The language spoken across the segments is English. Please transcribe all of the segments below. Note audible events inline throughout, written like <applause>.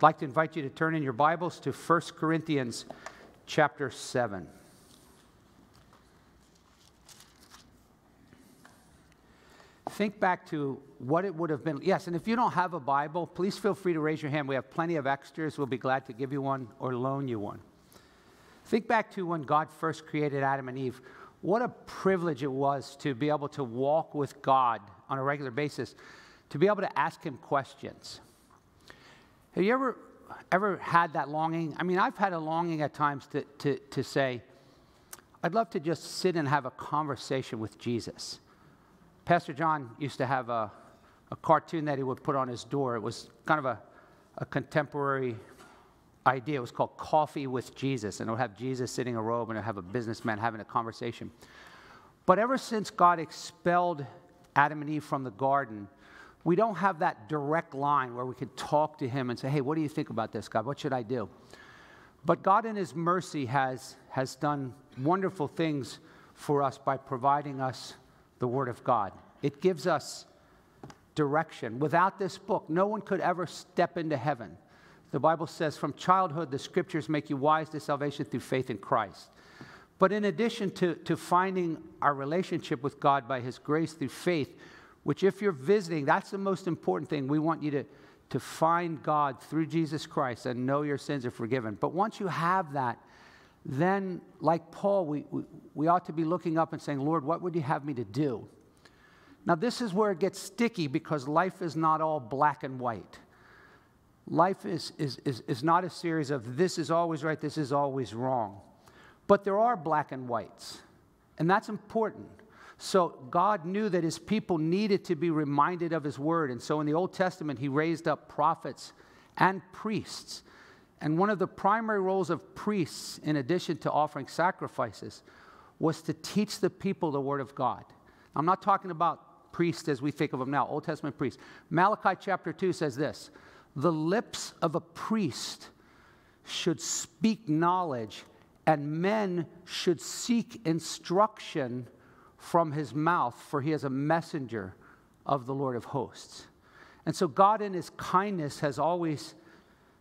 I'd like to invite you to turn in your Bibles to 1 Corinthians chapter 7. Think back to what it would have been. Yes, and if you don't have a Bible, please feel free to raise your hand. We have plenty of extras. We'll be glad to give you one or loan you one. Think back to when God first created Adam and Eve. What a privilege it was to be able to walk with God on a regular basis, to be able to ask Him questions. Have you ever, ever had that longing? I mean, I've had a longing at times to, to, to say, I'd love to just sit and have a conversation with Jesus. Pastor John used to have a, a cartoon that he would put on his door. It was kind of a, a contemporary idea. It was called Coffee with Jesus. And it would have Jesus sitting in a robe and it would have a businessman having a conversation. But ever since God expelled Adam and Eve from the garden, we don't have that direct line where we could talk to him and say, hey, what do you think about this, God? What should I do? But God, in his mercy, has, has done wonderful things for us by providing us the Word of God. It gives us direction. Without this book, no one could ever step into heaven. The Bible says, from childhood, the scriptures make you wise to salvation through faith in Christ. But in addition to, to finding our relationship with God by His grace through faith, which if you're visiting, that's the most important thing. We want you to, to find God through Jesus Christ and know your sins are forgiven. But once you have that, then, like Paul, we, we, we ought to be looking up and saying, Lord, what would you have me to do? Now, this is where it gets sticky because life is not all black and white. Life is, is, is, is not a series of this is always right, this is always wrong. But there are black and whites, and that's important. So God knew that his people needed to be reminded of his word. And so in the Old Testament, he raised up prophets and priests. And one of the primary roles of priests, in addition to offering sacrifices, was to teach the people the word of God. I'm not talking about priests as we think of them now, Old Testament priests. Malachi chapter 2 says this The lips of a priest should speak knowledge, and men should seek instruction from his mouth, for he is a messenger of the Lord of hosts. And so, God, in his kindness, has always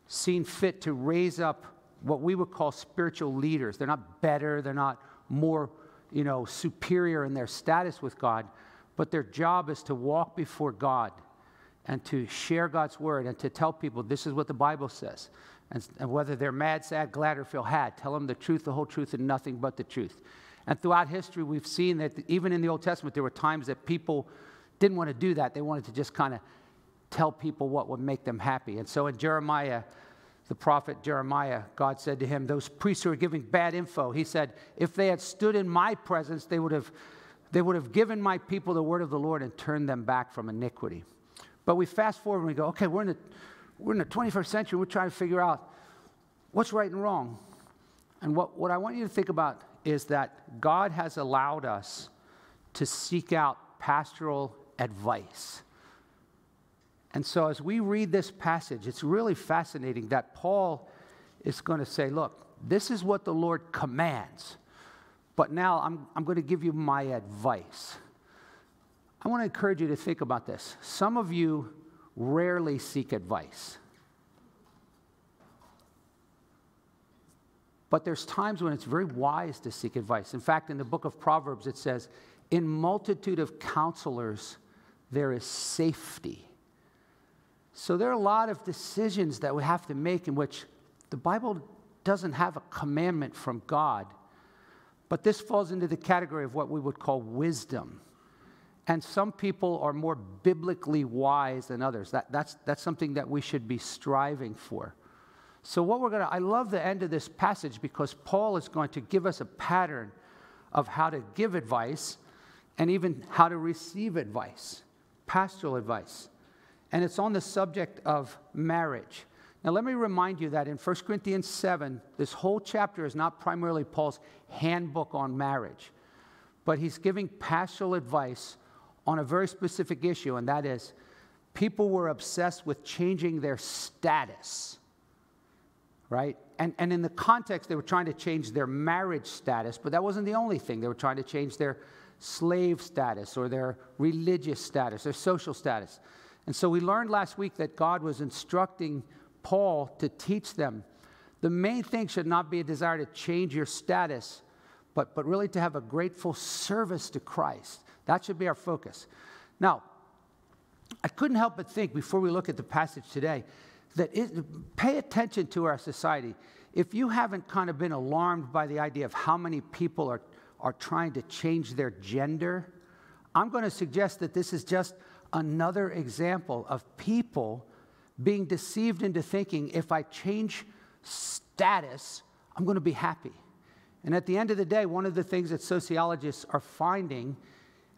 seen fit to raise up what we would call spiritual leaders. They're not better, they're not more, you know, superior in their status with God, but their job is to walk before God and to share God's word and to tell people this is what the Bible says. And, and whether they're mad, sad, glad, or feel had, tell them the truth, the whole truth, and nothing but the truth. And throughout history, we've seen that even in the Old Testament, there were times that people didn't want to do that. They wanted to just kind of tell people what would make them happy. And so in Jeremiah, the prophet Jeremiah, God said to him, Those priests who are giving bad info, he said, if they had stood in my presence, they would have, they would have given my people the word of the Lord and turned them back from iniquity. But we fast forward and we go, okay, we're in the, we're in the 21st century, we're trying to figure out what's right and wrong. And what, what I want you to think about is that God has allowed us to seek out pastoral advice. And so, as we read this passage, it's really fascinating that Paul is going to say, Look, this is what the Lord commands, but now I'm, I'm going to give you my advice. I want to encourage you to think about this. Some of you rarely seek advice. But there's times when it's very wise to seek advice. In fact, in the book of Proverbs, it says, In multitude of counselors, there is safety. So there are a lot of decisions that we have to make in which the Bible doesn't have a commandment from God. But this falls into the category of what we would call wisdom. And some people are more biblically wise than others. That, that's, that's something that we should be striving for. So, what we're going to, I love the end of this passage because Paul is going to give us a pattern of how to give advice and even how to receive advice, pastoral advice. And it's on the subject of marriage. Now, let me remind you that in 1 Corinthians 7, this whole chapter is not primarily Paul's handbook on marriage, but he's giving pastoral advice on a very specific issue, and that is people were obsessed with changing their status right? And, and in the context, they were trying to change their marriage status, but that wasn't the only thing. They were trying to change their slave status or their religious status, their social status. And so we learned last week that God was instructing Paul to teach them the main thing should not be a desire to change your status, but, but really to have a grateful service to Christ. That should be our focus. Now, I couldn't help but think before we look at the passage today that pay attention to our society. If you haven't kind of been alarmed by the idea of how many people are, are trying to change their gender, I'm going to suggest that this is just another example of people being deceived into thinking if I change status, I'm going to be happy. And at the end of the day, one of the things that sociologists are finding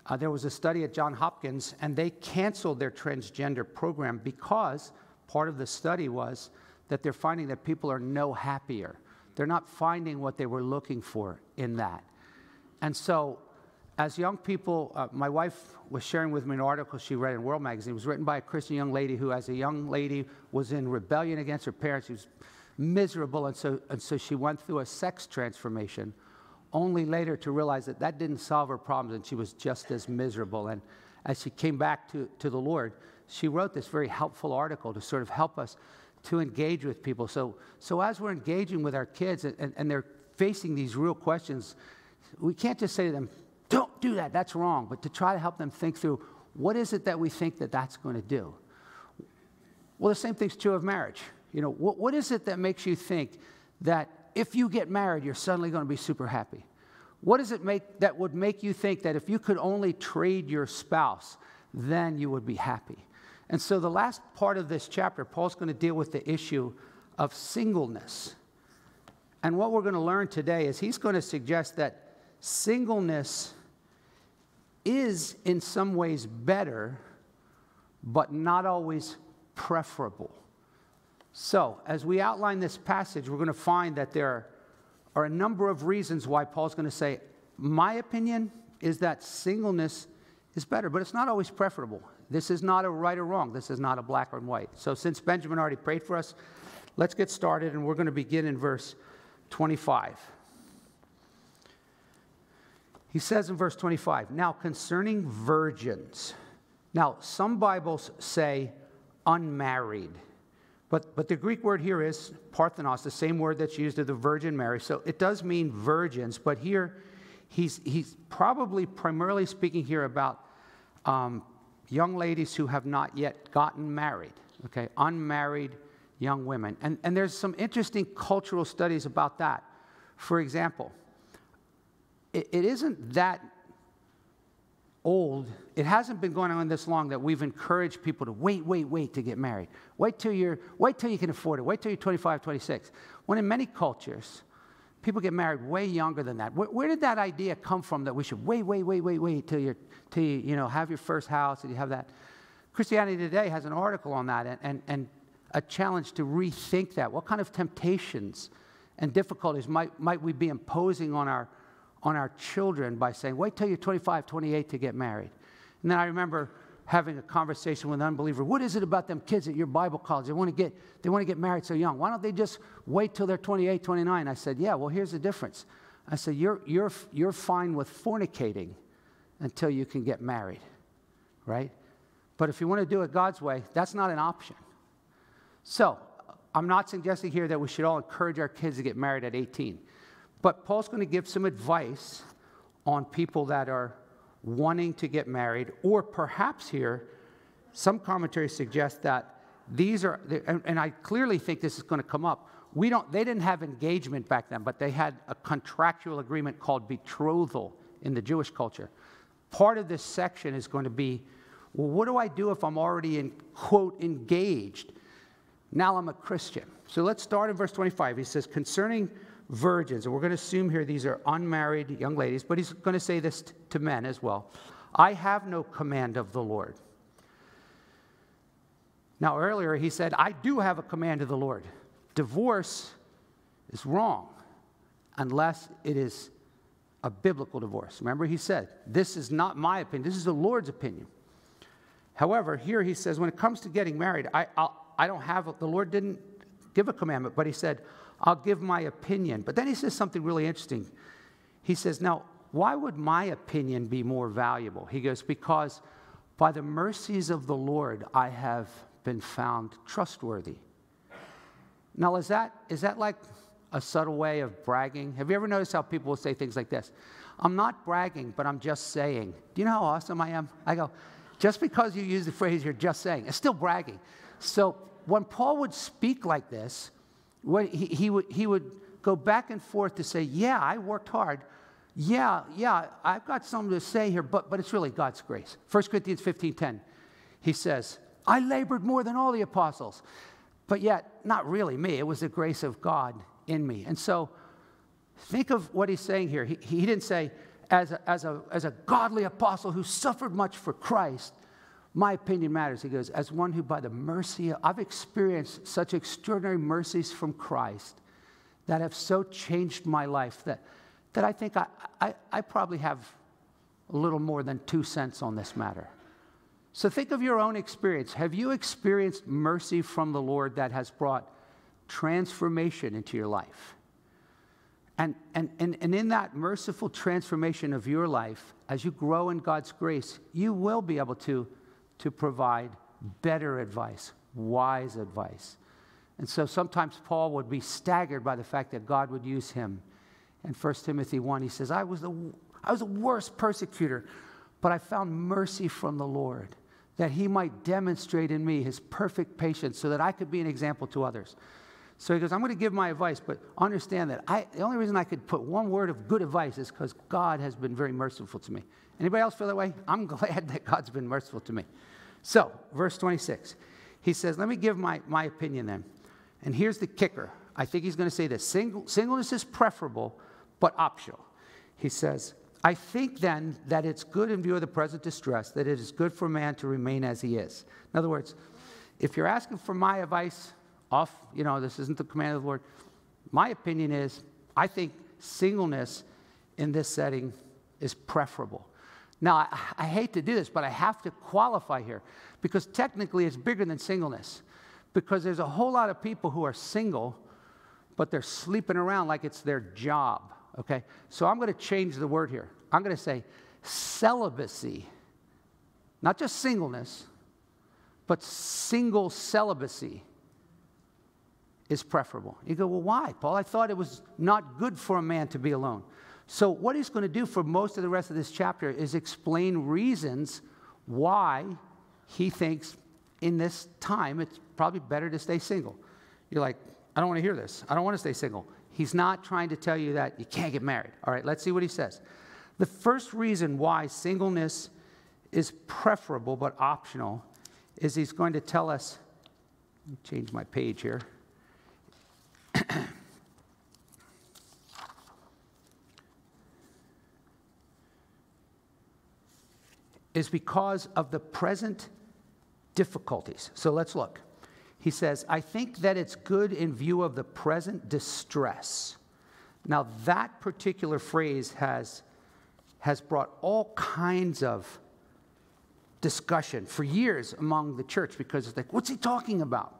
uh, there was a study at Johns Hopkins, and they canceled their transgender program because part of the study was that they're finding that people are no happier. They're not finding what they were looking for in that. And so, as young people, uh, my wife was sharing with me an article she read in World Magazine. It was written by a Christian young lady who, as a young lady, was in rebellion against her parents. She was miserable, and so, and so she went through a sex transformation, only later to realize that that didn't solve her problems, and she was just as miserable. And as she came back to, to the Lord, she wrote this very helpful article to sort of help us to engage with people. So, so as we're engaging with our kids and, and they're facing these real questions, we can't just say to them, don't do that, that's wrong, but to try to help them think through what is it that we think that that's going to do. Well, the same thing's true of marriage. You know, what, what is it that makes you think that if you get married, you're suddenly going to be super happy? What does it make that would make you think that if you could only trade your spouse, then you would be happy? And so, the last part of this chapter, Paul's going to deal with the issue of singleness. And what we're going to learn today is he's going to suggest that singleness is in some ways better, but not always preferable. So, as we outline this passage, we're going to find that there are a number of reasons why Paul's going to say, My opinion is that singleness is better, but it's not always preferable. This is not a right or wrong. This is not a black or white. So, since Benjamin already prayed for us, let's get started, and we're going to begin in verse 25. He says in verse 25, Now concerning virgins, now some Bibles say unmarried. But, but the Greek word here is parthenos, the same word that's used of the Virgin Mary. So it does mean virgins, but here he's, he's probably primarily speaking here about um, young ladies who have not yet gotten married, okay, unmarried young women. And, and there's some interesting cultural studies about that. For example, it, it isn't that old, it hasn't been going on this long that we've encouraged people to wait, wait, wait to get married. Wait till, you're, wait till you can afford it. Wait till you're 25, 26. When in many cultures, people get married way younger than that. Where, where, did that idea come from that we should wait, wait, wait, wait, wait till, you're, till you, you know, have your first house and you have that? Christianity Today has an article on that and, and, and a challenge to rethink that. What kind of temptations and difficulties might, might we be imposing on our on our children by saying, wait till you're 25, 28 to get married. And then I remember having a conversation with an unbeliever. What is it about them kids at your Bible college? They want to get, they want to get married so young. Why don't they just wait till they're 28, 29? I said, yeah, well, here's the difference. I said, you're, you're, you're fine with fornicating until you can get married, right? But if you want to do it God's way, that's not an option. So, I'm not suggesting here that we should all encourage our kids to get married at 18. But Paul's going to give some advice on people that are wanting to get married, or perhaps here, some commentaries suggest that these are, and I clearly think this is going to come up. We don't, they didn't have engagement back then, but they had a contractual agreement called betrothal in the Jewish culture. Part of this section is going to be, well, what do I do if I'm already in, quote, engaged? Now I'm a Christian. So let's start in verse 25. He says, concerning virgins, and we're going to assume here these are unmarried young ladies, but he's going to say this t- to men as well. I have no command of the Lord. Now, earlier he said, I do have a command of the Lord. Divorce is wrong unless it is a biblical divorce. Remember, he said, This is not my opinion, this is the Lord's opinion. However, here he says, when it comes to getting married, I, I'll, I do not have, the Lord didn't give a commandment, but he said, I'll give my opinion. But then he says something really interesting. He says, Now, why would my opinion be more valuable? He goes, Because by the mercies of the Lord, I have been found trustworthy. Now, is that, is that like a subtle way of bragging? Have you ever noticed how people will say things like this? I'm not bragging, but I'm just saying. Do you know how awesome I am? I go, just because you use the phrase you're just saying, it's still bragging. So when Paul would speak like this, when he, he, would, he would go back and forth to say, Yeah, I worked hard. Yeah, yeah, I've got something to say here, but, but it's really God's grace. 1 Corinthians 15 10, he says, I labored more than all the apostles, but yet, not really me. It was the grace of God in me. And so, think of what he's saying here. He, he didn't say, as a, as, a, as a godly apostle who suffered much for Christ, my opinion matters. He goes, as one who, by the mercy, of, I've experienced such extraordinary mercies from Christ that have so changed my life that, that I think I, I, I probably have a little more than two cents on this matter. So think of your own experience. Have you experienced mercy from the Lord that has brought transformation into your life? And, and, and, and in that merciful transformation of your life, as you grow in God's grace, you will be able to, to provide better advice, wise advice. And so sometimes Paul would be staggered by the fact that God would use him. In 1 Timothy 1, he says, I was, the, I was the worst persecutor, but I found mercy from the Lord that he might demonstrate in me his perfect patience so that I could be an example to others. So he goes, I'm going to give my advice, but understand that I, the only reason I could put one word of good advice is because God has been very merciful to me. Anybody else feel that way? I'm <laughs> glad that God's been merciful to me. So, verse 26, he says, Let me give my, my opinion then. And here's the kicker. I think he's going to say this Single, singleness is preferable, but optional. He says, I think then that it's good in view of the present distress that it is good for man to remain as he is. In other words, if you're asking for my advice, off, you know, this isn't the command of the Lord. My opinion is, I think singleness in this setting is preferable. Now, I, I, hate to do this, but I have to qualify here because technically it's bigger than singleness. Because there's a whole lot of people who are single, but they're sleeping around like it's their job, okay? So I'm to change the word here. I'm to say celibacy, not just singleness, but single celibacy is preferable. You go, well, why, Paul? I thought it was not good for a man to be alone. So, what he's going to do for most of the rest of this chapter is explain reasons why he thinks in this time it's probably better to stay single. You're like, I don't want to hear this. I don't want to stay single. He's not trying to tell you that you can't get married. All right, let's see what he says. The first reason why singleness is preferable but optional is he's going to tell us. change my page here. <clears throat> is because of the present difficulties. So let's look. He says, I think that it's good in view of the present distress. Now, that particular phrase has, has brought all kinds of discussion for years among the church because it's like, what's he talking about?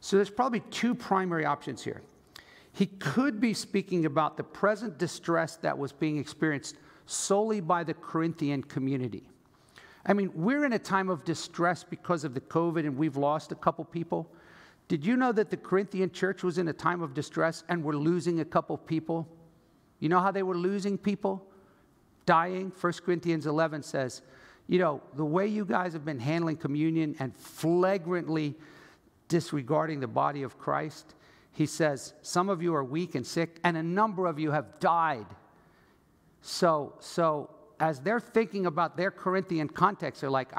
So there's probably two primary options here. He could be speaking about the present distress that was being experienced solely by the Corinthian community. I mean, we're in a time of distress because of the COVID and we've lost a couple people. Did you know that the Corinthian church was in a time of distress and we're losing a couple people? You know how they were losing people? Dying. 1 Corinthians 11 says, you know, the way you guys have been handling communion and flagrantly disregarding the body of Christ, he says, some of you are weak and sick, and a number of you have died. So, so as they're thinking about their Corinthian context, they're like,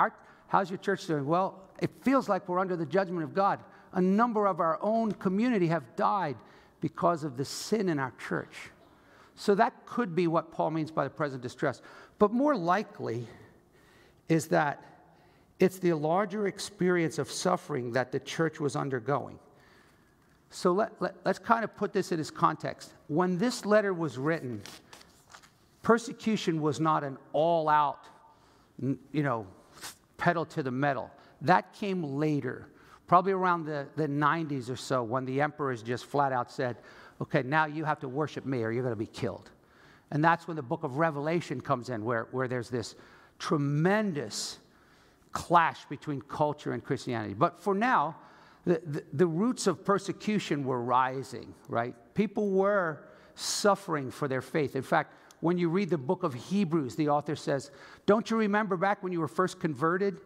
how's your church doing? Well, it feels like we're under the judgment of God. A number of our own community have died because of the sin in our church. So that could be what Paul means by the present distress. But more likely is that it's the larger experience of suffering that the church was undergoing. So let, let, us kind of put this in its context. When this letter was written, persecution was not an all out, you know, pedal to the metal. That came later, probably around the, the 90s or so, when the emperors just flat out said, okay, now you have to worship me or you're going to be killed. And that's when the book of Revelation comes in, where, where there's this tremendous clash between culture and Christianity. But for now, the, the, the roots of persecution were rising, right? People were suffering for their faith. In fact, when you read the book of Hebrews, the author says, Don't you remember back when you were first converted?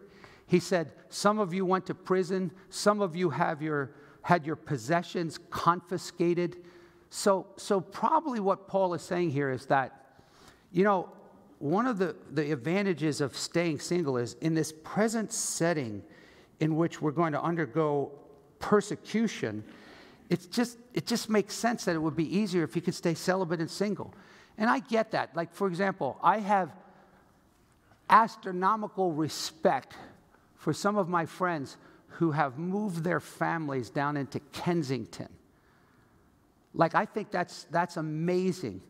He said, Some of you went to prison, some of you have your, had your possessions confiscated. So, so, probably what Paul is saying here is that, you know, one of the, the advantages of staying single is in this present setting in which we're going to undergo persecution, it's just, it just makes sense that it would be easier if you could stay celibate and single. And I get that. Like, for example, I have astronomical respect for some of my friends who have moved their families down into Kensington. Like, I think that's, that's amazing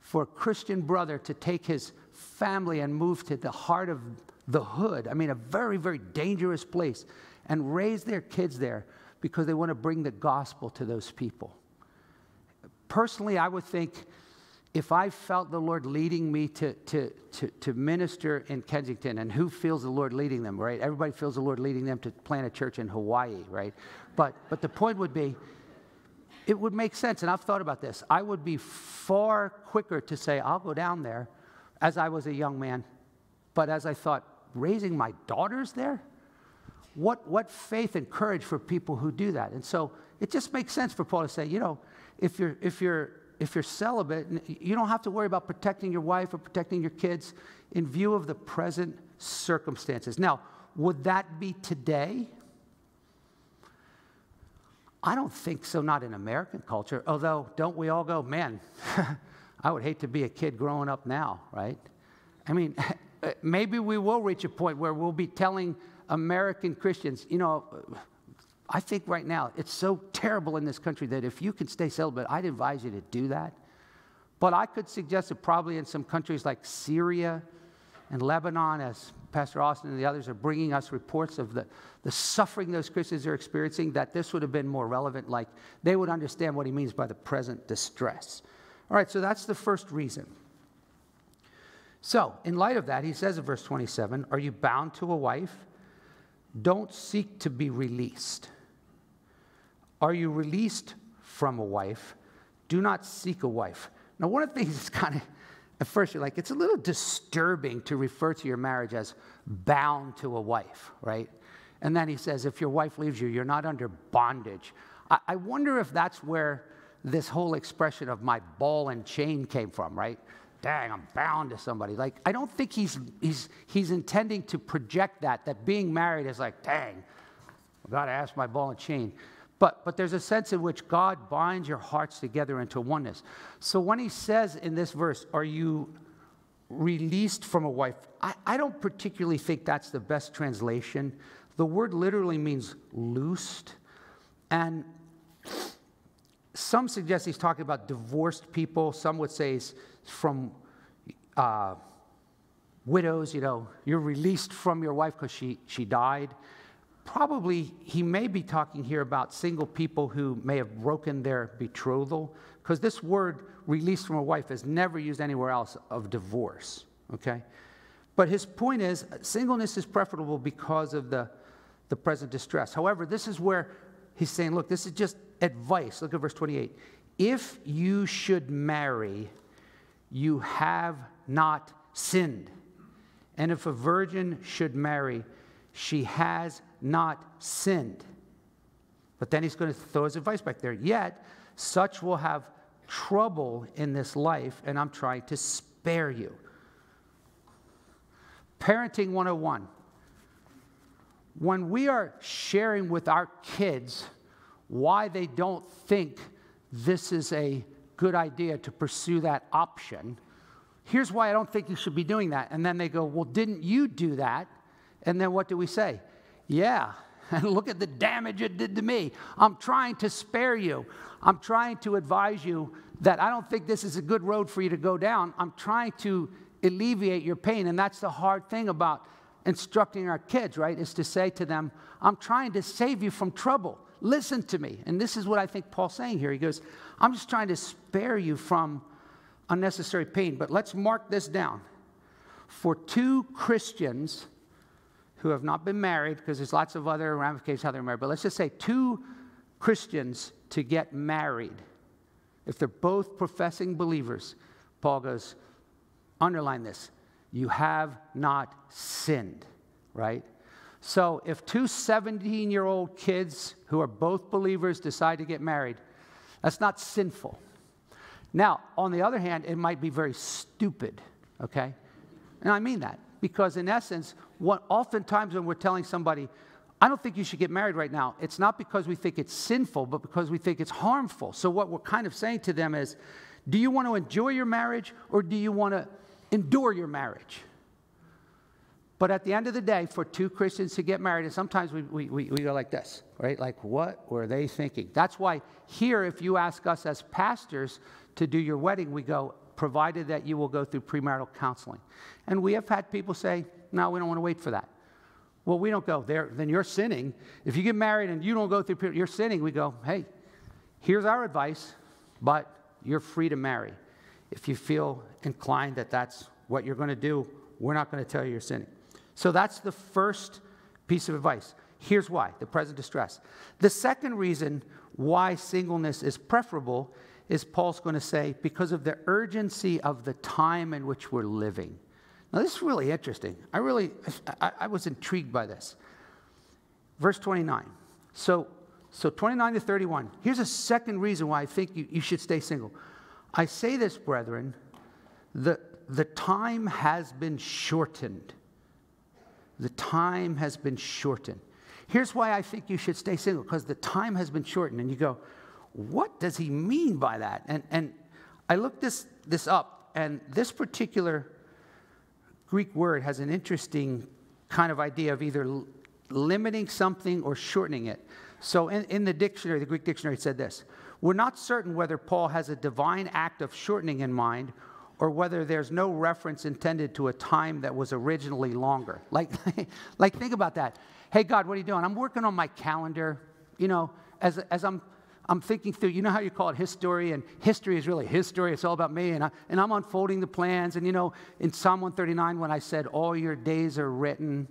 for a Christian brother to take his family and move to the heart of the hood. I mean, a very, very dangerous place, and raise their kids there because they want to bring the gospel to those people. Personally, I would think if I felt the Lord leading me to, to, to, to, minister in Kensington, and who feels the Lord leading them, right? Everybody feels the Lord leading them to plant a church in Hawaii, right? But, but the point would be, it would make sense, and I've thought about this. I would be far quicker to say, I'll go down there as I was a young man. But as I thought, raising my daughters there? What, what faith and courage for people who do that? And so it just makes sense for Paul to say, you know, if you're, if you're, if you're celibate, you don't have to worry about protecting your wife or protecting your kids in view of the present circumstances. Now, would that be today? I don't think so, not in American culture. Although, don't we all go, man, <laughs> I would hate to be a kid growing up now, right? I mean, <laughs> maybe we will reach a point where we'll be telling American Christians, you know, I think right now it's so terrible in this country that if you can stay celibate, I'd advise you to do that. But I could suggest that probably in some countries like Syria and Lebanon, as Pastor Austin and the others are bringing us reports of the, the suffering those Christians are experiencing, that this would have been more relevant. Like they would understand what he means by the present distress. All right, so that's the first reason. So, in light of that, he says in verse 27 Are you bound to a wife? Don't seek to be released. Are you released from a wife? Do not seek a wife. Now, one of the things <laughs> that's kind of, at first, you're like, it's a little disturbing to refer to your marriage as bound to a wife, right? And then he says, if your wife leaves you, you're not under bondage. I, I wonder if that's where this whole expression of my ball and chain came from, right? Dang, I'm bound to somebody. Like, I don't think he's, he's, he's intending to project that, that being married is like, dang, I've got to ask my ball and chain. But, but there's a sense in which God binds your hearts together into oneness. So when he says in this verse, Are you released from a wife? I, I don't particularly think that's the best translation. The word literally means loosed. And some suggest he's talking about divorced people. Some would say it's from uh, widows, you know, you're released from your wife because she, she died. Probably he may be talking here about single people who may have broken their betrothal, because this word released from a wife is never used anywhere else of divorce, okay? But his point is singleness is preferable because of the, the present distress. However, this is where he's saying, look, this is just advice. Look at verse 28. If you should marry, you have not sinned. And if a virgin should marry, she has not sinned. But then he's going to throw his advice back there. Yet, such will have trouble in this life, and I'm trying to spare you. Parenting 101. When we are sharing with our kids why they don't think this is a good idea to pursue that option. Here's why I don't think you should be doing that. And then they go, Well, didn't you do that? And then what do we say? Yeah, <laughs> and look at the damage it did to me. I'm trying to spare you. I'm trying to advise you that I don't think this is a good road for you to go down. I'm trying to alleviate your pain. And that's the hard thing about instructing our kids, right? Is to say to them, I'm trying to save you from trouble. Listen to me. And this is what I think Paul's saying here. He goes, I'm just trying to spare you from unnecessary pain. But let's mark this down. For two Christians who have not been married, because there's lots of other ramifications how they're married, but let's just say two Christians to get married, if they're both professing believers, Paul goes, underline this, you have not sinned, right? So if two 17 year old kids who are both believers decide to get married, that's not sinful. Now, on the other hand, it might be very stupid, okay? And I mean that because, in essence, what oftentimes when we're telling somebody, I don't think you should get married right now, it's not because we think it's sinful, but because we think it's harmful. So, what we're kind of saying to them is, do you want to enjoy your marriage or do you want to endure your marriage? But at the end of the day, for two Christians to get married, and sometimes we, we, we, go like this, right? Like, what were they thinking? That's why here, if you ask us as pastors to do your wedding, we go, provided that you will go through premarital counseling. And we have had people say, no, we don't want to wait for that. Well, we don't go there, then you're sinning. If you get married and you don't go through, you're sinning. We go, hey, here's our advice, but you're free to marry. If you feel inclined that that's what you're going to do, we're not going to tell you you're sinning. So that's the first piece of advice. Here's why the present distress. The second reason why singleness is preferable is Paul's going to say, because of the urgency of the time in which we're living. Now, this is really interesting. I really, I, I was intrigued by this. Verse 29. So, so 29 to 31. Here's a second reason why I think you, you should stay single. I say this, brethren, the, the time has been shortened. The time has been shortened. Here's why I think you should stay single, because the time has been shortened. And you go, what does he mean by that? And, and I looked this, this up, and this particular Greek word has an interesting kind of idea of either limiting something or shortening it. So in, in the dictionary, the Greek dictionary said this We're not certain whether Paul has a divine act of shortening in mind or whether there's no reference intended to a time that was originally longer. Like, <laughs> like think about that. Hey, God, what are you doing? I'm working on my calendar. You know, as, as I'm I'm thinking through, you know how you call it history, and history is really history. It's all about me, and, I, and I'm unfolding the plans. And you know, in Psalm 139, when I said, All your days are written,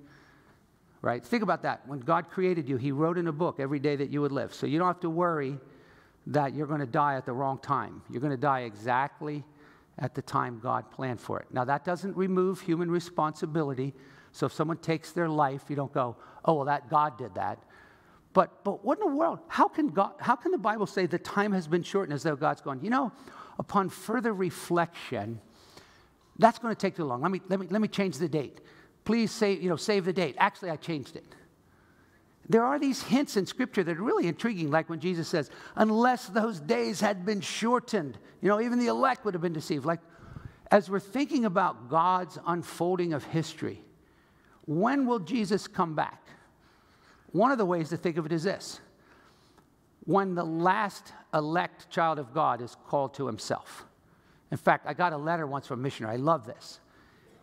right? Think about that. When God created you, He wrote in a book every day that you would live. So you don't have to worry that you're going to die at the wrong time. You're going to die exactly at the time God planned for it. Now, that doesn't remove human responsibility. So if someone takes their life, you don't go, Oh, well, that God did that. But, but what in the world? How can, God, how can the Bible say the time has been shortened as though God's gone, you know, upon further reflection, that's going to take too long. Let me, let me, let me change the date. Please say, you know, save the date. Actually, I changed it. There are these hints in Scripture that are really intriguing, like when Jesus says, unless those days had been shortened, you know, even the elect would have been deceived. Like, as we're thinking about God's unfolding of history, when will Jesus come back? One of the ways to think of it is this when the last elect child of God is called to himself. In fact, I got a letter once from a missionary. I love this.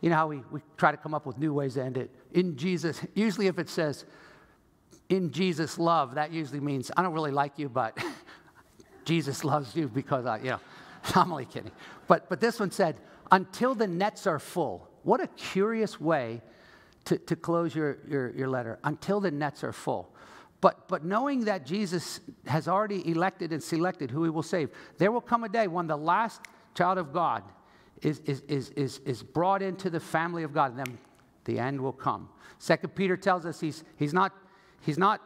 You know how we, we try to come up with new ways to end it? In Jesus, usually if it says, in Jesus' love, that usually means, I don't really like you, but <laughs> Jesus loves you because I, you know, <laughs> I'm only kidding. But, but this one said, until the nets are full. What a curious way to, to close your, your, your letter until the nets are full. But, but knowing that Jesus has already elected and selected who he will save, there will come a day when the last child of God is, is, is, is, is brought into the family of God, and then the end will come. Second Peter tells us he's, he's, not, he's not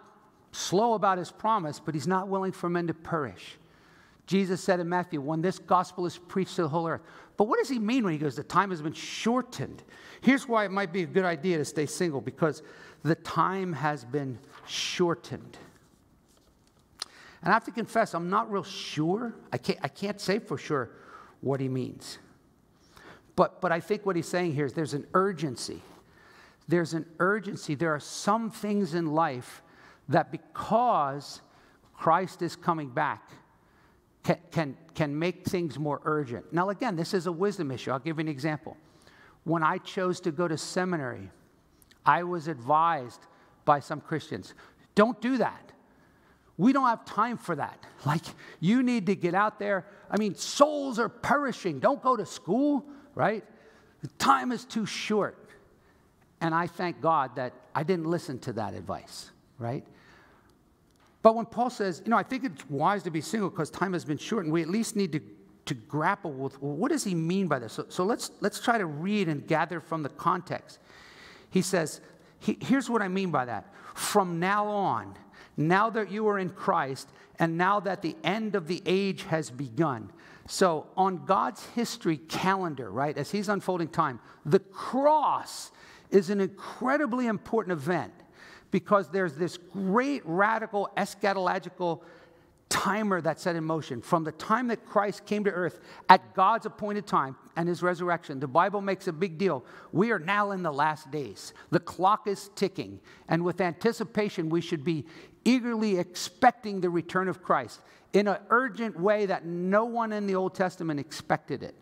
slow about his promise, but he's not willing for men to perish. Jesus said in Matthew, when this gospel is preached to the whole earth. But what does he mean when he goes, the time has been shortened? Here's why it might be a good idea to stay single because the time has been shortened. And I have to confess, I'm not real sure. I can't, I can't say for sure what he means. But, but I think what he's saying here is there's an urgency. There's an urgency. There are some things in life that because Christ is coming back, can, can, can make things more urgent. Now, again, this is a wisdom issue. I'll give you an example. When I chose to go to seminary, I was advised by some Christians don't do that. We don't have time for that. <laughs> Like, you need to get out there. I mean, souls are perishing. Don't go to school, right? Time is too short. and I thank God that I didn't listen to that advice, right? But when Paul says, you know, I think it's wise to be single because time has been shortened, we at least need to, to grapple with well, what does he mean by this? So, so let's, let's try to read and gather from the context. He says, he, here's what I mean by that. From now on, now that you are in Christ, and now that the end of the age has begun. So, on God's history calendar, right, as He's unfolding time, the cross is an incredibly important event because there's this great radical eschatological timer that's set in motion. From the time that Christ came to earth at God's appointed time and his resurrection, the Bible makes a big deal. We are now in the last days. The clock is ticking, and with anticipation, we should be eagerly expecting the return of Christ in an urgent way that no one in the Old Testament expected it.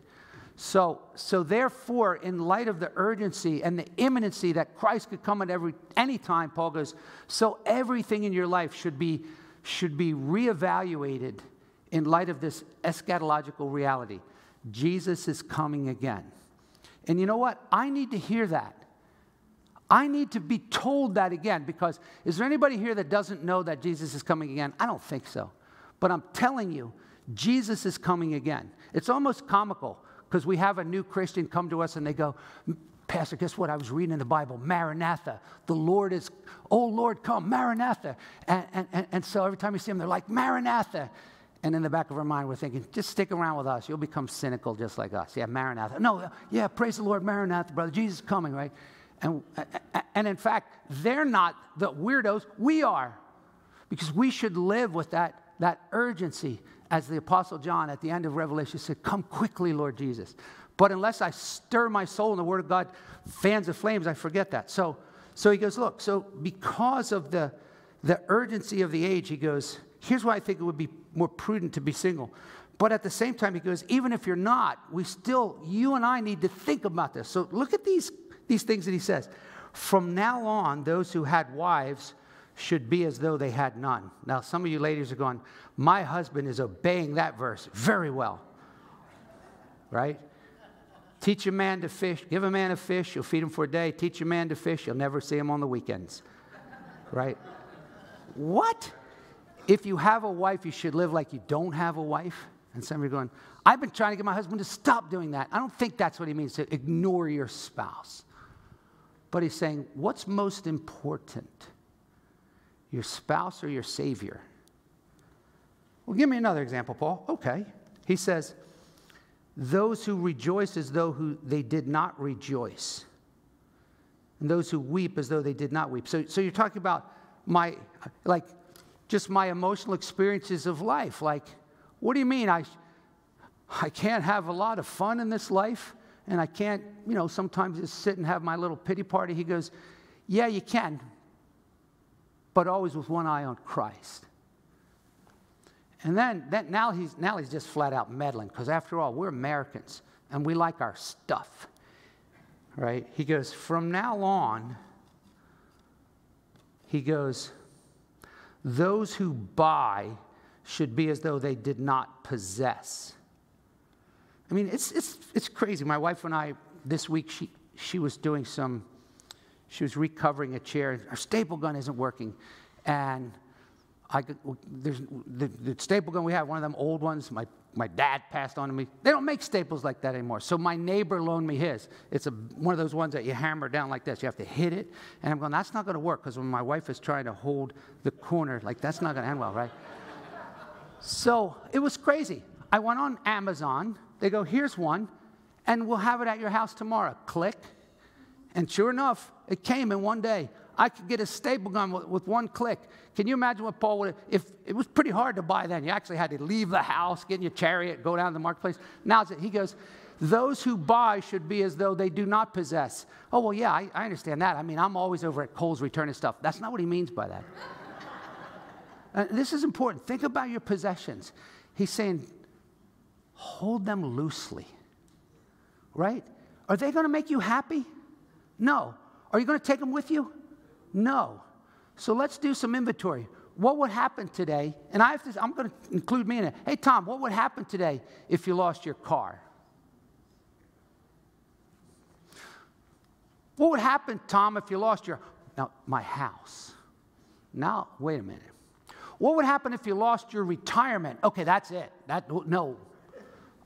So, so therefore, in light of the urgency and the imminency that Christ could come at every any time, Paul goes, so everything in your life should be should be reevaluated in light of this eschatological reality. Jesus is coming again. And you know what? I need to hear that. I need to be told that again because is there anybody here that doesn't know that Jesus is coming again? I don't think so. But I'm telling you, Jesus is coming again. It's almost comical because we have a new Christian come to us and they go, Pastor, guess what? I was reading in the Bible, Maranatha. The Lord is, oh Lord, come, Maranatha. And, and, and so every time we see them, they're like, Maranatha. And in the back of our mind, we're thinking, just stick around with us. You'll become cynical just like us. Yeah, Maranatha. No, yeah, praise the Lord, Maranatha, brother. Jesus is coming, right? And, and in fact, they're not the weirdos, we are. Because we should live with that, that urgency, as the Apostle John at the end of Revelation said, Come quickly, Lord Jesus. But unless I stir my soul in the Word of God, fans of flames, I forget that. So, so he goes, Look, so because of the, the urgency of the age, he goes, Here's why I think it would be more prudent to be single. But at the same time, he goes, Even if you're not, we still, you and I need to think about this. So look at these, these things that he says. From now on, those who had wives should be as though they had none. Now, some of you ladies are going, My husband is obeying that verse very well. Right? Teach a man to fish. Give a man a fish, you'll feed him for a day. Teach a man to fish, you'll never see him on the weekends. Right? What? If you have a wife, you should live like you don't have a wife. And some of you are going, I've been trying to get my husband to stop doing that. I don't think that's what he means to ignore your spouse. But he's saying, what's most important? Your spouse or your Savior? Well, give me another example, Paul. Okay. He says, those who rejoice as though who they did not rejoice, and those who weep as though they did not weep. So, so you're talking about my, like, just my emotional experiences of life. Like, what do you mean? I, I can't have a lot of fun in this life, and I can't, you know, sometimes just sit and have my little pity party. He goes, Yeah, you can, but always with one eye on Christ. And then, then now, he's, now he's just flat out meddling because, after all, we're Americans and we like our stuff. Right? He goes, From now on, he goes, those who buy should be as though they did not possess. I mean, it's, it's, it's crazy. My wife and I, this week, she, she was doing some, she was recovering a chair. Her staple gun isn't working. And I there's the, the staple gun we have, one of them old ones, my, my dad passed on to me. They don't make staples like that anymore. So my neighbor loaned me his. It's a, one of those ones that you hammer down like this. You have to hit it. And I'm going, that's not going to work because when my wife is trying to hold the corner, like that's not going to end well, right? so it was crazy. I went on Amazon. They go, here's one, and we'll have it at your house tomorrow. Click. And sure enough, it came in one day. I could get a staple gun with, with, one click. Can you imagine what Paul would have, if it was pretty hard to buy then? You actually had to leave the house, get in your chariot, go down to the marketplace. Now he goes, those who buy should be as though they do not possess. Oh, well, yeah, I, I understand that. I mean, I'm always over at Kohl's returning stuff. That's not what he means by that. <laughs> uh, this is important. Think about your possessions. He's saying, hold them loosely, right? Are they going to make you happy? No. Are you going to take them with you? No. So let's do some inventory. What would happen today? And I have to, I'm going to include me in it. Hey, Tom, what would happen today if you lost your car? What would happen, Tom, if you lost your now my house? Now, wait a minute. What would happen if you lost your retirement? Okay, that's it. That no.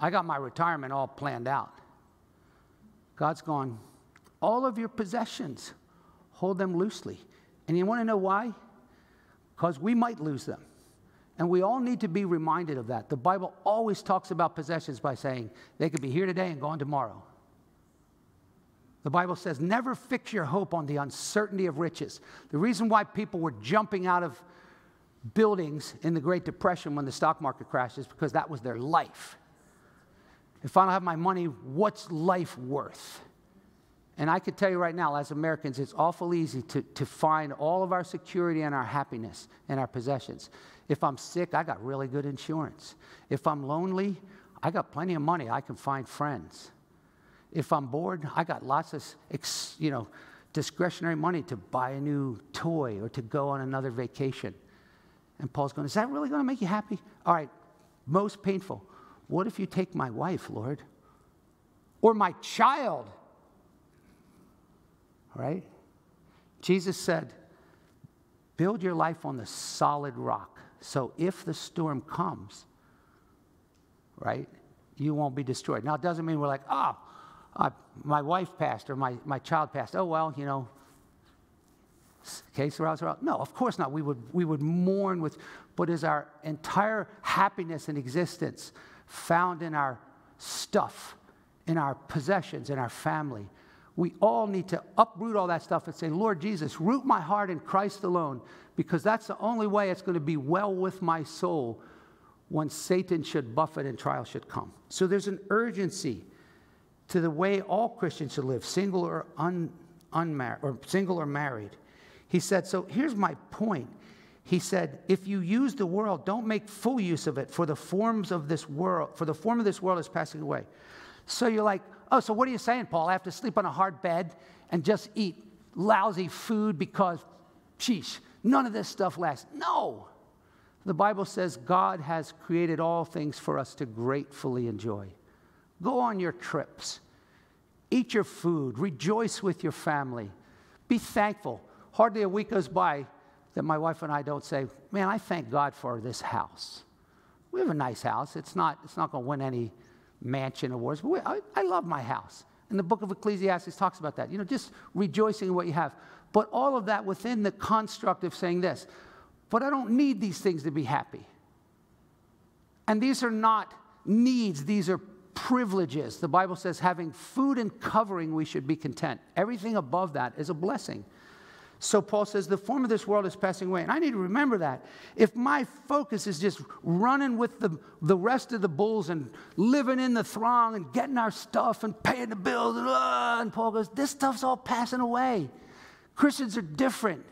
I got my retirement all planned out. God's gone, all of your possessions, hold them loosely. And you want to know why? Because we might lose them. And we all need to be reminded of that. The Bible always talks about possessions by saying they could be here today and gone tomorrow. The Bible says, never fix your hope on the uncertainty of riches. The reason why people were jumping out of buildings in the Great Depression when the stock market crashed is because that was their life. If I don't have my money, what's life worth? And I can tell you right now, as Americans, it's awful easy to, to find all of our security and our happiness in our possessions. If I'm sick, I got really good insurance. If I'm lonely, I got plenty of money. I can find friends. If I'm bored, I got lots of, you know, discretionary money to buy a new toy or to go on another vacation. And Paul's going, Is that really going to make you happy? All right, most painful. What if you take my wife, Lord? Or my child? Right? Jesus said, Build your life on the solid rock. So if the storm comes, right, you won't be destroyed. Now, it doesn't mean we're like, oh, my wife passed or my, my child passed. Oh, well, you know, case around, around. No, of course not. We would, we would mourn with, but is our entire happiness and existence found in our stuff, in our possessions, in our family? We all need to uproot all that stuff and say, Lord Jesus, root my heart in Christ alone, because that's the only way it's going to be well with my soul when Satan should buffet and trial should come. So there's an urgency to the way all Christians should live, single or un, unmarried, or single or married. He said, so here's my point. He said, if you use the world, don't make full use of it, for the forms of this world, for the form of this world is passing away. So you're like, oh, so what are you saying, Paul? I have to sleep on a hard bed and just eat lousy food because, sheesh, none of this stuff lasts. No. The Bible says God has created all things for us to gratefully enjoy. Go on your trips. Eat your food. Rejoice with your family. Be thankful. Hardly a week goes by that my wife and I don't say, Man, I thank God for this house. We have a nice house. It's not, it's not going to win any mansion awards, but I, I love my house. And the book of Ecclesiastes talks about that. You know, just rejoicing in what you have. But all of that within the construct of saying this, but I don't need these things to be happy. And these are not needs, these are privileges. The Bible says, having food and covering, we should be content. Everything above that is a blessing. So Paul says, the form of this world is passing away. And I need to remember that. If my focus is just running with the, the rest of the bulls and living in the throng and getting our stuff and paying the bills, and, uh, and Paul goes, this stuff's all passing away. Christians are different.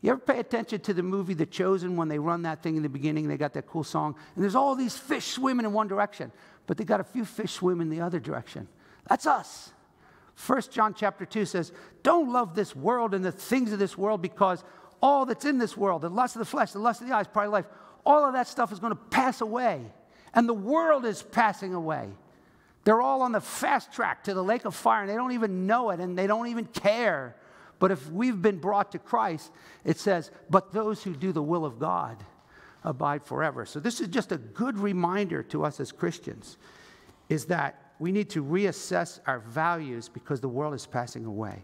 You ever pay attention to the movie The Chosen when they run that thing in the beginning? They got that cool song, and there's all these fish swimming in one direction but they got a few fish swimming in the other direction. That's us. First John chapter 2 says, Don't love this world and the things of this world because all that's in this world, the lust of the flesh, the lust of the eyes, pride of life, all of that stuff is going to pass away. And the world is passing away. They're all on the fast track to the lake of fire and they don't even know it and they don't even care. But if we've been brought to Christ, it says, But those who do the will of God abide forever. So this is just a good reminder to us as Christians is that we need to reassess our values because the world is passing away.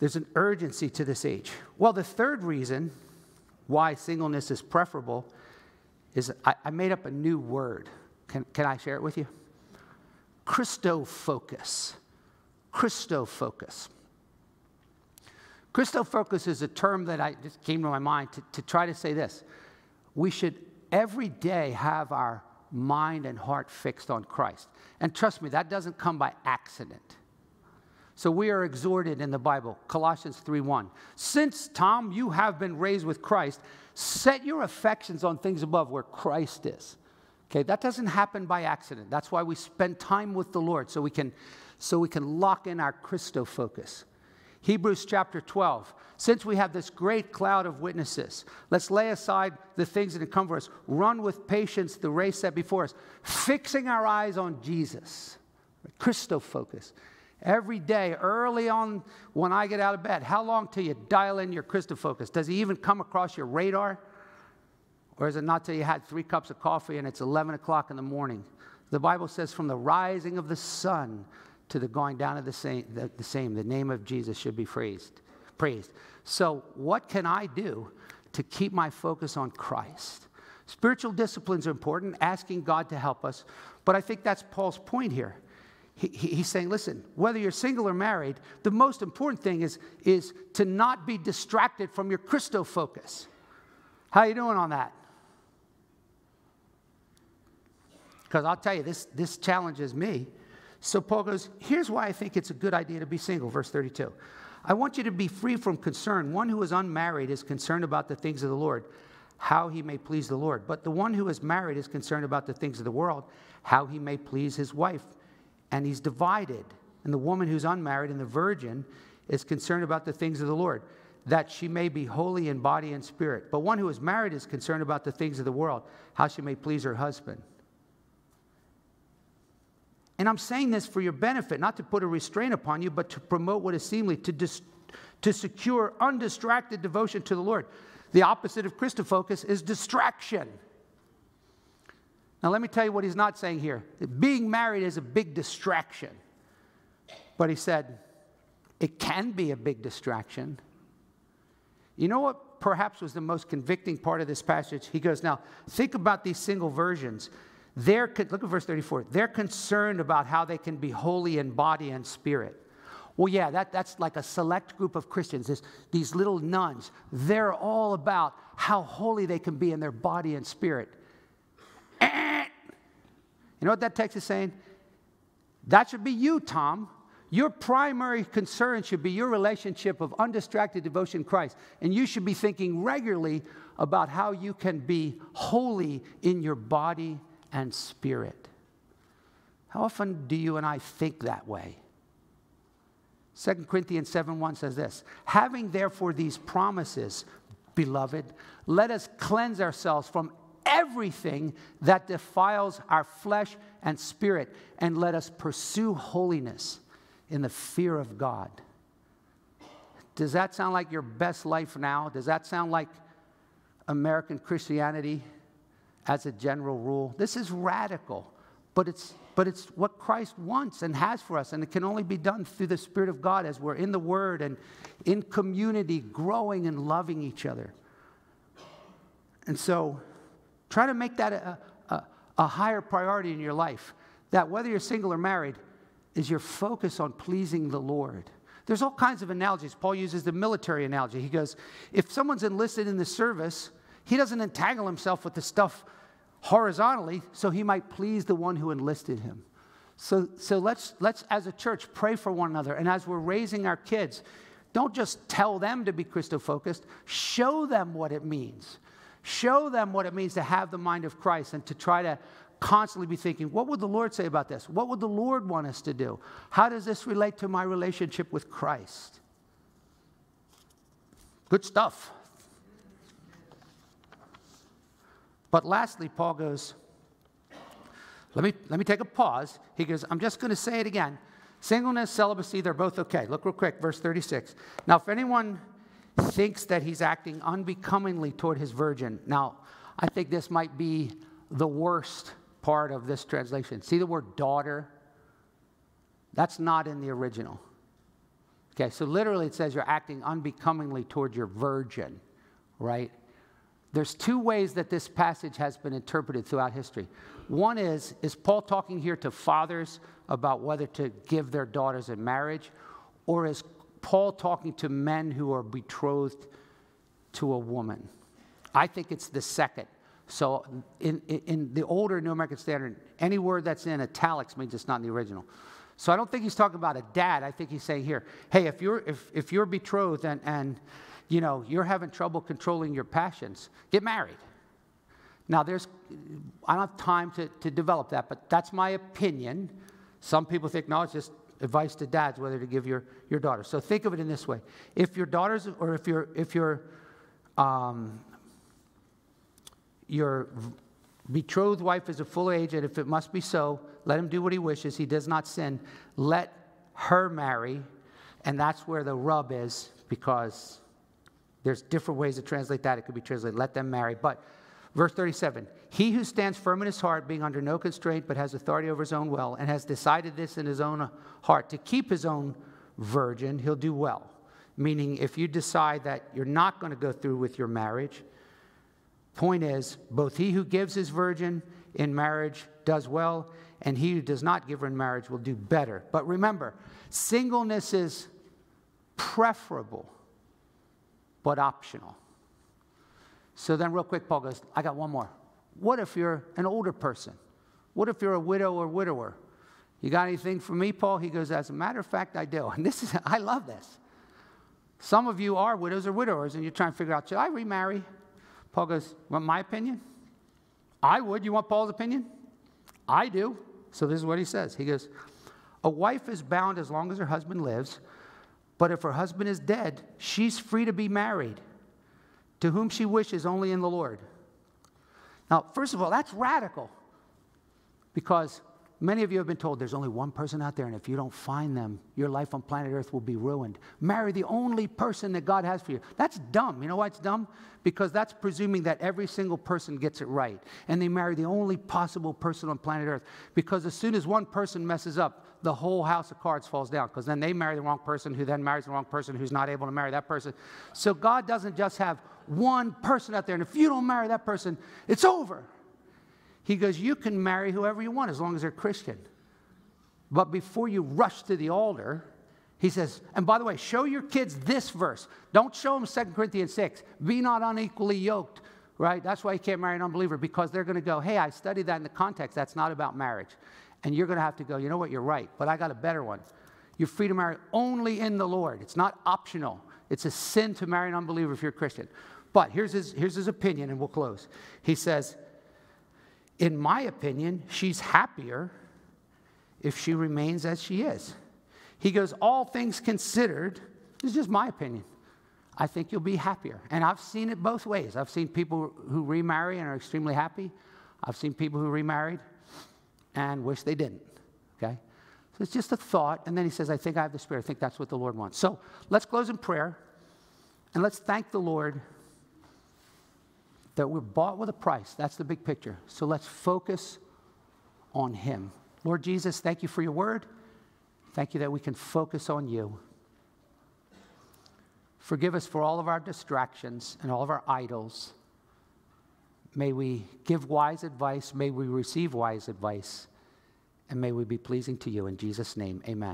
There's an urgency to this age. Well, the third reason why singleness is preferable is I, I made up a new word. Can, can I share it with you? Christofocus. Christofocus. Christofocus is a term that I just came to my mind to, to try to say this. We should every day have our mind and heart fixed on Christ. And trust me, that doesn't come by accident. So we are exhorted in the Bible, Colossians 3:1. Since Tom, you have been raised with Christ, set your affections on things above where Christ is. Okay, that doesn't happen by accident. That's why we spend time with the Lord so we can so we can lock in our Christo focus. Hebrews chapter 12. Since we have this great cloud of witnesses, let's lay aside the things that encumber us, run with patience the race set before us, fixing our eyes on Jesus, Christo focus. Every day, early on when I get out of bed, how long till you dial in your Christo focus? Does he even come across your radar? Or is it not till you had three cups of coffee and it's 11 o'clock in the morning? The Bible says, from the rising of the sun to the going down of the same, the, the same, the name of Jesus should be praised. praised. So, what can I do to keep my focus on Christ? Spiritual disciplines are important, asking God to help us. But I think that's Paul's point here. He, he, he's saying, listen, whether you're single or married, the most important thing is, is to not be distracted from your Christo focus. How are you doing on that? Because I'll tell you, this, this challenges me. So Paul goes, here's why I think it's a good idea to be single, verse 32. I want you to be free from concern. One who is unmarried is concerned about the things of the Lord how he may please the Lord. But the one who is married is concerned about the things of the world, how he may please his wife. And he's divided. And the woman who's unmarried and the virgin is concerned about the things of the Lord, that she may be holy in body and spirit. But one who is married is concerned about the things of the world, how she may please her husband. And I'm saying this for your benefit, not to put a restraint upon you, but to promote what is seemly, to, dis- to secure undistracted devotion to the Lord. The opposite of Christofocus is distraction. Now, let me tell you what he's not saying here. Being married is a big distraction. But he said, it can be a big distraction. You know what perhaps was the most convicting part of this passage? He goes, Now, think about these single versions. They're, look at verse 34. They're concerned about how they can be holy in body and spirit. Well, yeah, that, that's like a select group of Christians, this, these little nuns. They're all about how holy they can be in their body and spirit. Eh. You know what that text is saying? That should be you, Tom. Your primary concern should be your relationship of undistracted devotion to Christ. And you should be thinking regularly about how you can be holy in your body and spirit. How often do you and I think that way? 2 Corinthians 7 1 says this Having therefore these promises, beloved, let us cleanse ourselves from everything that defiles our flesh and spirit, and let us pursue holiness in the fear of God. Does that sound like your best life now? Does that sound like American Christianity as a general rule? This is radical, but it's but it's what Christ wants and has for us. And it can only be done through the Spirit of God as we're in the Word and in community, growing and loving each other. And so try to make that a, a, a higher priority in your life. That whether you're single or married, is your focus on pleasing the Lord. There's all kinds of analogies. Paul uses the military analogy. He goes, if someone's enlisted in the service, he doesn't entangle himself with the stuff horizontally so he might please the one who enlisted him. So, so let's, let's, as a church, pray for one another. And as we're raising our kids, don't just tell them to be Christo focused, show them what it means. Show them what it means to have the mind of Christ and to try to constantly be thinking, what would the Lord say about this? What would the Lord want us to do? How does this relate to my relationship with Christ? Good stuff. But lastly, Paul goes, let me, let me take a pause. He goes, I'm just going to say it again. Singleness, celibacy, they're both okay. Look real quick, verse 36. Now, if anyone thinks that he's acting unbecomingly toward his virgin, now, I think this might be the worst part of this translation. See the word daughter? That's not in the original. Okay, so literally it says you're acting unbecomingly toward your virgin, right? There's two ways that this passage has been interpreted throughout history. One is, is Paul talking here to fathers about whether to give their daughters in marriage? Or is Paul talking to men who are betrothed to a woman? I think it's the second. So in, in the older New American Standard, any word that's in italics means it's not in the original. So I don't think he's talking about a dad. I think he's saying here, hey, if you're, if, if you're betrothed and, and you know, you're having trouble controlling your passions, get married. Now, there's, I don't have time to, to develop that, but that's my opinion. Some people think, no, it's just advice to dads whether to give your, your daughter. So think of it in this way. If your daughter's, or if your, if your, um, your betrothed wife is a full age, and if it must be so, let him do what he wishes. He does not sin. Let her marry, and that's where the rub is because there's different ways to translate that. It could be translated, let them marry. But verse 37 He who stands firm in his heart, being under no constraint, but has authority over his own will, and has decided this in his own heart to keep his own virgin, he'll do well. Meaning, if you decide that you're not going to go through with your marriage, point is, both he who gives his virgin in marriage does well, and he who does not give her in marriage will do better. But remember, singleness is preferable, but optional. So then, real quick, Paul goes, I got one more. What if you're an older person? What if you're a widow or widower? You got anything for me, Paul? He goes, As a matter of fact, I do. <laughs> And this is, I love this. Some of you are widows or widowers, and you're trying to figure out, should I remarry? Paul goes, Want my opinion? I would. You want Paul's opinion? I do. So this is what he says. He goes, A wife is bound as long as her husband lives, but if her husband is dead, she's free to be married to whom she wishes only in the Lord. Now, first of all, that's radical because many of you have been told there's only one person out there, and if you don't find them, your life on planet Earth will be ruined. Marry the only person that God has for you. That's dumb. You know why it's dumb? Because that's presuming that every single person gets it right, and they marry the only possible person on planet Earth. Because as soon as one person messes up, the whole house of cards falls down because then they marry the wrong person who then marries the wrong person who's not able to marry that person. So God doesn't just have one person out there, and if you don't marry that person, it's over. He goes, You can marry whoever you want as long as they're Christian. But before you rush to the altar, he says, and by the way, show your kids this verse. Don't show them 2 Corinthians 6. Be not unequally yoked, right? That's why you can't marry an unbeliever because they're going to go, hey, I studied that in the context. That's not about marriage. And you're going to have to go, you know what, you're right, but I got a better one. You're free to marry only in the Lord. It's not optional. It's a sin to marry an unbeliever if you're a Christian. But here's his, here's his opinion, and we'll close. He says, In my opinion, she's happier if she remains as she is. He goes, All things considered, this is just my opinion. I think you'll be happier. And I've seen it both ways. I've seen people who remarry and are extremely happy. I've seen people who remarried and wish they didn't. Okay? So it's just a thought. And then he says, I think I have the Spirit. I think that's what the Lord wants. So let's close in prayer and let's thank the Lord that we're bought with a price. That's the big picture. So let's focus on Him. Lord Jesus, thank you for your word. Thank you that we can focus on you. Forgive us for all of our distractions and all of our idols. May we give wise advice. May we receive wise advice. And may we be pleasing to you. In Jesus' name, amen.